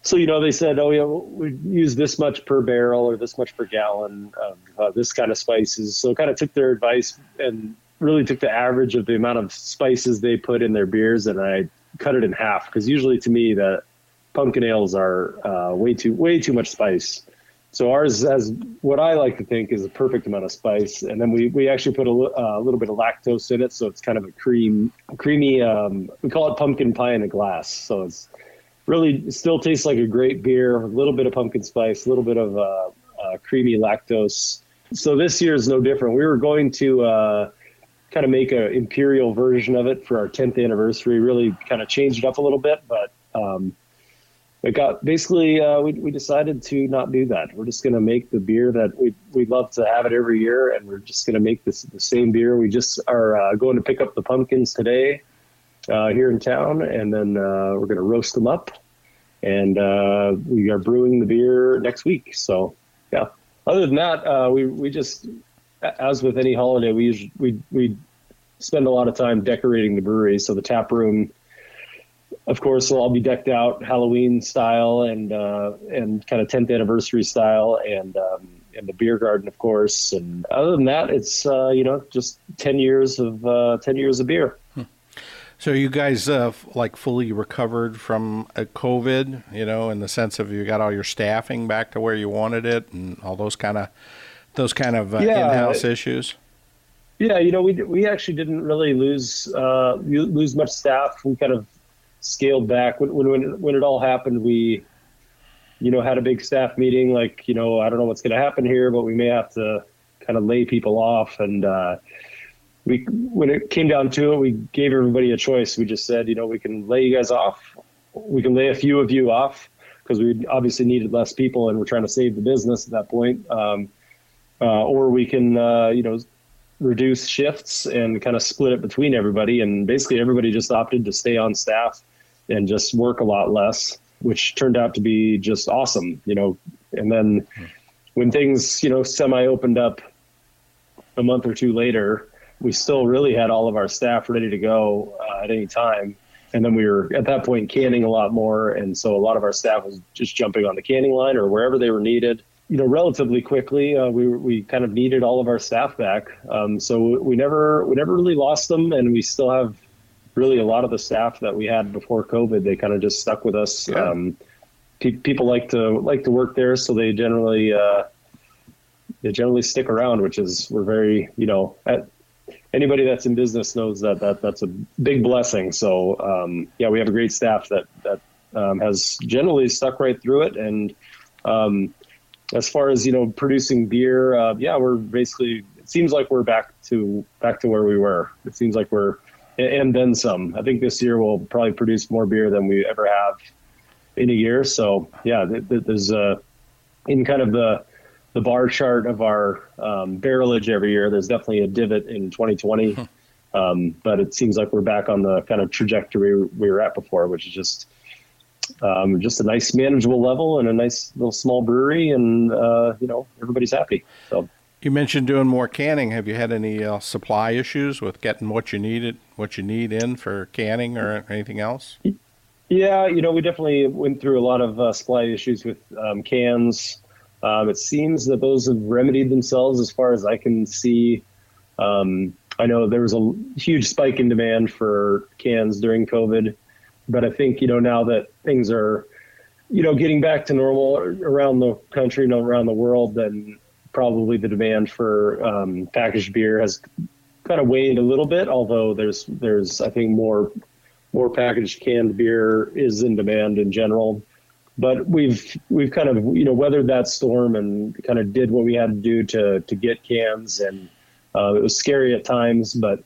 so you know they said, oh yeah, we use this much per barrel or this much per gallon of uh, this kind of spices. So kind of took their advice and really took the average of the amount of spices they put in their beers, and I cut it in half because usually to me the pumpkin ales are uh, way too way too much spice. So ours has what I like to think is a perfect amount of spice, and then we, we actually put a, uh, little bit of lactose in it, so it's kind of a cream, creamy. Um, we call it pumpkin pie in a glass. So it's really still tastes like a great beer. A little bit of pumpkin spice, a little bit of uh, uh, creamy lactose. So this year is no different. We were going to uh, kind of make an imperial version of it for our 10th anniversary. Really kind of change it up a little bit, but um, it got basically uh, we we decided to not do that. We're just going to make the beer that we we love to have it every year, and we're just going to make this the same beer. We just are uh, going to pick up the pumpkins today uh, here in town, and then uh, we're going to roast them up, and uh, we are brewing the beer next week. So yeah. Other than that, uh, we we just as with any holiday, we we we spend a lot of time decorating the brewery. So the tap room of course, will all be decked out Halloween style and uh, and kind of 10th anniversary style, and um, and the beer garden, of course. And other than that, it's uh, you know just 10 years of uh, 10 years of beer. Hmm. So you guys uh, like fully recovered from uh, COVID, you know, in the sense of you got all your staffing back to where you wanted it, and all those kind of those kind of uh, yeah. in-house issues. Yeah, you know, we we actually didn't really lose lose much staff. We kind of scaled back when when when it all happened. We, you know, had a big staff meeting. Like, you know, I don't know what's going to happen here, but we may have to kind of lay people off. And uh, we, when it came down to it, we gave everybody a choice. We just said, you know, we can lay you guys off. We can lay a few of you off because we obviously needed less people and we're trying to save the business at that point. Um, uh, or we can, uh, you know, reduce shifts and kind of split it between everybody. And basically, everybody just opted to stay on staff and just work a lot less, which turned out to be just awesome, you know. And then when things, you know, semi opened up a month or two later, we still really had all of our staff ready to go uh, at any time. And then we were at that point canning a lot more. And so a lot of our staff was just jumping on the canning line or wherever they were needed. You know, relatively quickly, uh, we we kind of needed all of our staff back. Um, so we never we never really lost them, and we still have really a lot of the staff that we had before COVID, they kind of just stuck with us. Yeah. Um, pe- people like to like to work there, so they generally uh, they generally stick around, which is we're very you know at, anybody that's in business knows that that that's a big blessing. So um, yeah, we have a great staff that that um, has generally stuck right through it. And um, as far as you know, producing beer, uh, yeah, we're basically. It seems like we're back to back to where we were. It seems like we're and then some. I think this year we'll probably produce more beer than we ever have in a year. So yeah, there's a in kind of the the bar chart of our um, barrelage every year. There's definitely a divot in 2020, um, but it seems like we're back on the kind of trajectory we were at before, which is just um, just a nice manageable level and a nice little small brewery, and uh, you know everybody's happy. So. You mentioned doing more canning. Have you had any uh, supply issues with getting what you needed, what you need in for canning, or anything else? Yeah, you know, we definitely went through a lot of uh, supply issues with um, cans. Um, it seems that those have remedied themselves, as far as I can see. Um, I know there was a huge spike in demand for cans during COVID, but I think you know now that things are, you know, getting back to normal around the country and around the world, then probably the demand for um, packaged beer has kind of waned a little bit. Although there's there's I think more more packaged canned beer is in demand in general. But we've we've kind of you know weathered that storm and kind of did what we had to do to to get cans and uh, it was scary at times, but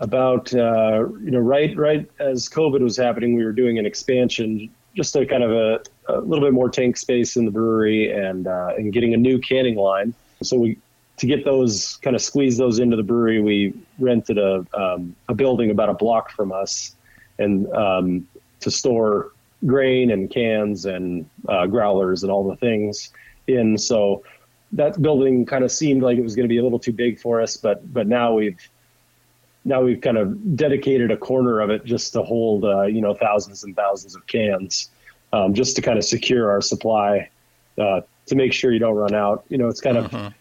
about uh, you know right right as COVID was happening, we were doing an expansion just a kind of a, a little bit more tank space in the brewery and uh, and getting a new canning line. So we to get those kind of squeeze those into the brewery, we rented a um, a building about a block from us, and um, to store grain and cans and uh, growlers and all the things in. So that building kind of seemed like it was going to be a little too big for us, but but now we've now we've kind of dedicated a corner of it just to hold uh, you know thousands and thousands of cans um, just to kind of secure our supply uh, to make sure you don't run out. You know, it's kind of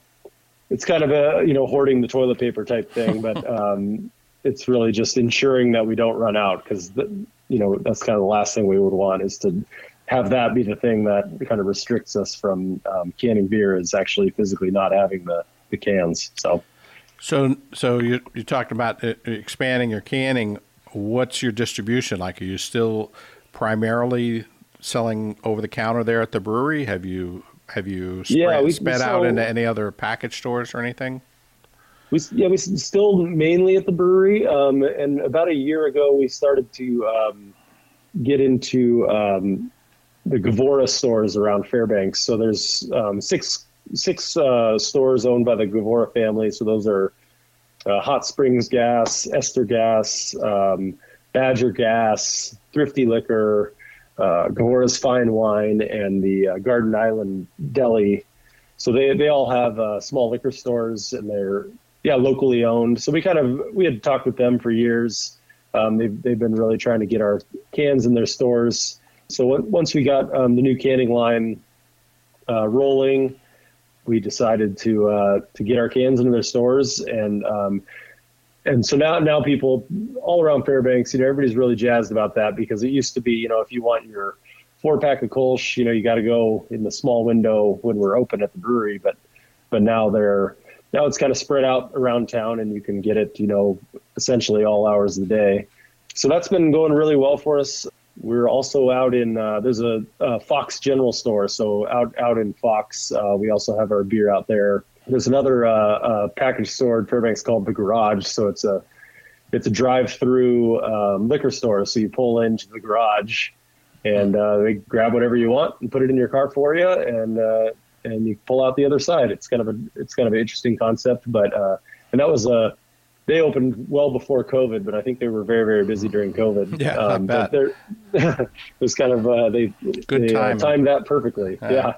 it's kind of a you know hoarding the toilet paper type thing, but um, it's really just ensuring that we don't run out because you know that's kind of the last thing we would want is to have that be the thing that kind of restricts us from um, canning beer is actually physically not having the, the cans. So, so so you you talked about uh, expanding your canning. What's your distribution like? Are you still primarily selling over the counter there at the brewery? Have you have you spread, yeah, we, sped out into any other package stores or anything? We yeah we still mainly at the brewery, um, and about a year ago we started to um, get into um, the Gavora stores around Fairbanks. So there's um, six six uh, stores owned by the Gavora family. So those are uh, Hot Springs Gas, Ester Gas, um, Badger Gas, Thrifty Liquor, uh, Gavora's Fine Wine, and the uh, Garden Island Deli. So they they all have uh, small liquor stores, and they're yeah locally owned. So we kind of we had talked with them for years. Um, they've they've been really trying to get our cans in their stores. So once we got um, the new canning line uh, rolling, we decided to uh, to get our cans into their stores, and um, and so now now people all around Fairbanks, you know, everybody's really jazzed about that because it used to be, you know, if you want your four pack of Kolsch, you know, you got to go in the small window when we're open at the brewery, but but now they're now it's kind of spread out around town, and you can get it, you know, essentially all hours of the day. So that's been going really well for us. We're also out in uh, there's a, a, Fox General Store, so out out in Fox, uh, we also have our beer out there. There's another uh, uh package store in Fairbanks called the Garage, so it's a it's a drive-through um, liquor store. So you pull into the garage, and uh, they grab whatever you want and put it in your car for you, and uh, and you pull out the other side. It's kind of a it's kind of an interesting concept, but and that was a they opened well before COVID, but I think they were very, very busy during COVID. Yeah, um, I bet. it was kind of uh, they Good they uh, timed that perfectly. Yeah. yeah.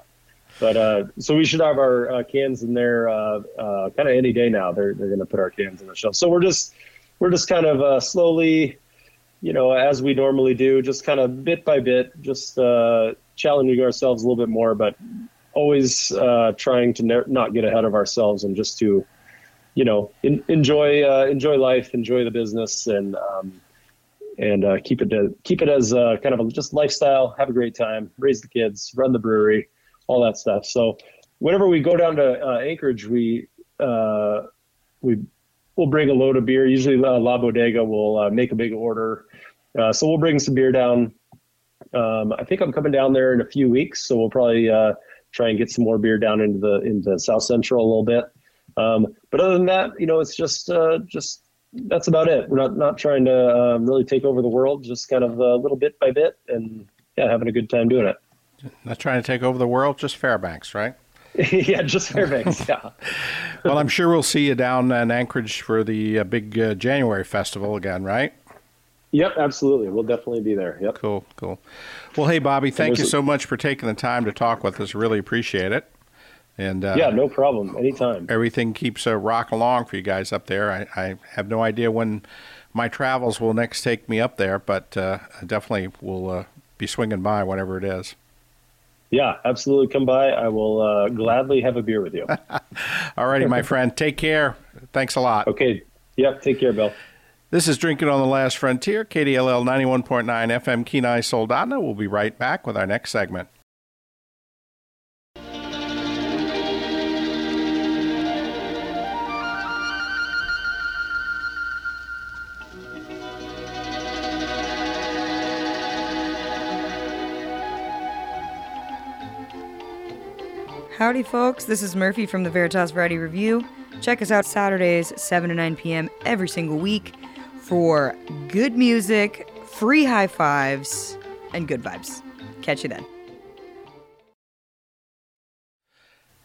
But uh, so we should have our uh, cans in there uh, uh, kind of any day now. They're they're going to put our cans on the shelf. So we're just we're just kind of slowly, you know, as we normally do, just kind of bit by bit, just challenging ourselves a little bit more, but always trying to ne- not get ahead of ourselves and just to you know, in, enjoy uh, enjoy life, enjoy the business, and um, and uh, keep it to, keep it as uh, kind of a just lifestyle. Have a great time, raise the kids, run the brewery, all that stuff. So whenever we go down to uh, Anchorage, we uh, we we'll bring a load of beer. Usually, uh, La Bodega will make a big order, so we'll bring some beer down. Um, I think I'm coming down there in a few weeks, so we'll probably try and get some more beer down into the into South Central a little bit. Um, but other than that, you know, it's just uh, just that's about it. We're not not trying to um, really take over the world, just kind of a little bit by bit, and yeah, having a good time doing it. Not trying to take over the world, just Fairbanks, right? yeah, just Fairbanks. Yeah. well, I'm sure we'll see you down in Anchorage for the uh, big uh, January festival again, right? Yep, absolutely. We'll definitely be there. Yep. Cool, cool. Well, hey, Bobby, thank you so much for taking the time to talk with us. Really appreciate it. And uh, yeah, no problem. Anytime. Everything keeps a rock along for you guys up there. I, I, have no idea when my travels will next take me up there, but uh, definitely will uh, be swinging by whatever it is. Yeah, absolutely. Come by. I will uh, gladly have a beer with you. All righty, my friend. Take care. Thanks a lot. Okay. Yep. Take care, Bill. This is Drinking on the Last Frontier, KDLL 91.9 FM, Kenai Soldotna. We'll be right back with our next segment. Howdy, folks. This is Murphy from the Veritas Variety Review. Check us out Saturdays, 7 to 9 p.m. every single week for good music, free high fives, and good vibes. Catch you then.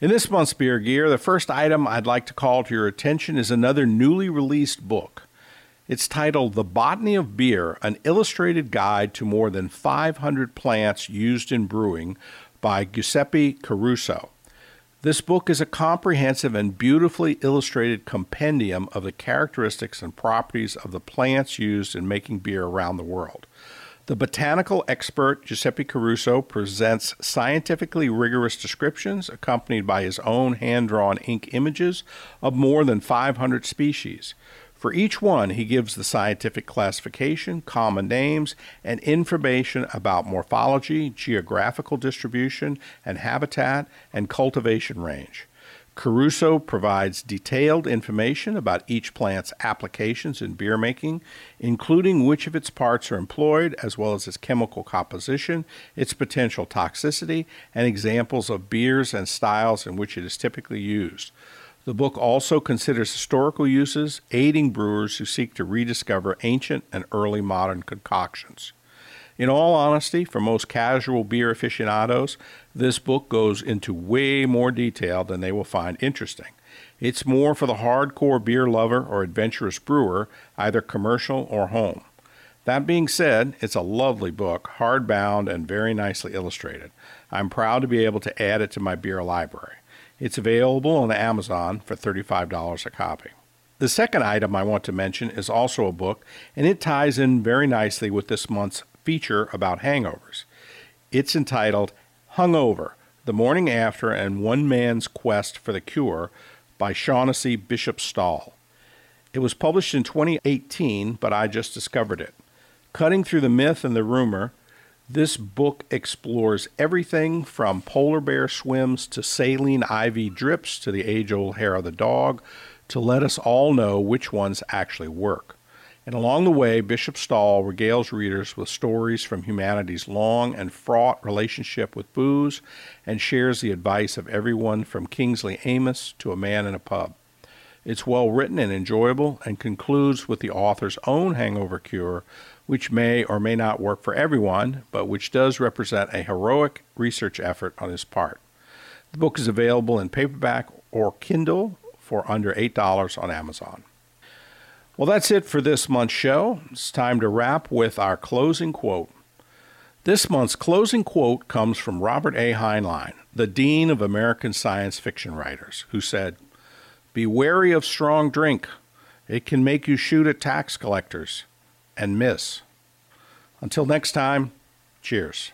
In this month's Beer Gear, the first item I'd like to call to your attention is another newly released book. It's titled The Botany of Beer An Illustrated Guide to More Than 500 Plants Used in Brewing by Giuseppe Caruso. This book is a comprehensive and beautifully illustrated compendium of the characteristics and properties of the plants used in making beer around the world. The botanical expert Giuseppe Caruso presents scientifically rigorous descriptions accompanied by his own hand drawn ink images of more than 500 species. For each one, he gives the scientific classification, common names, and information about morphology, geographical distribution, and habitat and cultivation range. Caruso provides detailed information about each plant's applications in beer making, including which of its parts are employed, as well as its chemical composition, its potential toxicity, and examples of beers and styles in which it is typically used. The book also considers historical uses, aiding brewers who seek to rediscover ancient and early modern concoctions. In all honesty, for most casual beer aficionados, this book goes into way more detail than they will find interesting. It's more for the hardcore beer lover or adventurous brewer, either commercial or home. That being said, it's a lovely book, hardbound and very nicely illustrated. I'm proud to be able to add it to my beer library. It's available on Amazon for $35 a copy. The second item I want to mention is also a book, and it ties in very nicely with this month's feature about hangovers. It's entitled Hungover The Morning After and One Man's Quest for the Cure by Shaughnessy Bishop Stall. It was published in 2018, but I just discovered it. Cutting through the myth and the rumor, this book explores everything from polar bear swims to saline IV drips to the age old hair of the dog to let us all know which ones actually work. And along the way, Bishop Stall regales readers with stories from humanity's long and fraught relationship with booze and shares the advice of everyone from Kingsley Amis to a man in a pub. It's well written and enjoyable and concludes with the author's own hangover cure, which may or may not work for everyone, but which does represent a heroic research effort on his part. The book is available in paperback or Kindle for under $8 on Amazon. Well, that's it for this month's show. It's time to wrap with our closing quote. This month's closing quote comes from Robert A. Heinlein, the Dean of American Science Fiction Writers, who said, Be wary of strong drink. It can make you shoot at tax collectors and miss. Until next time, cheers.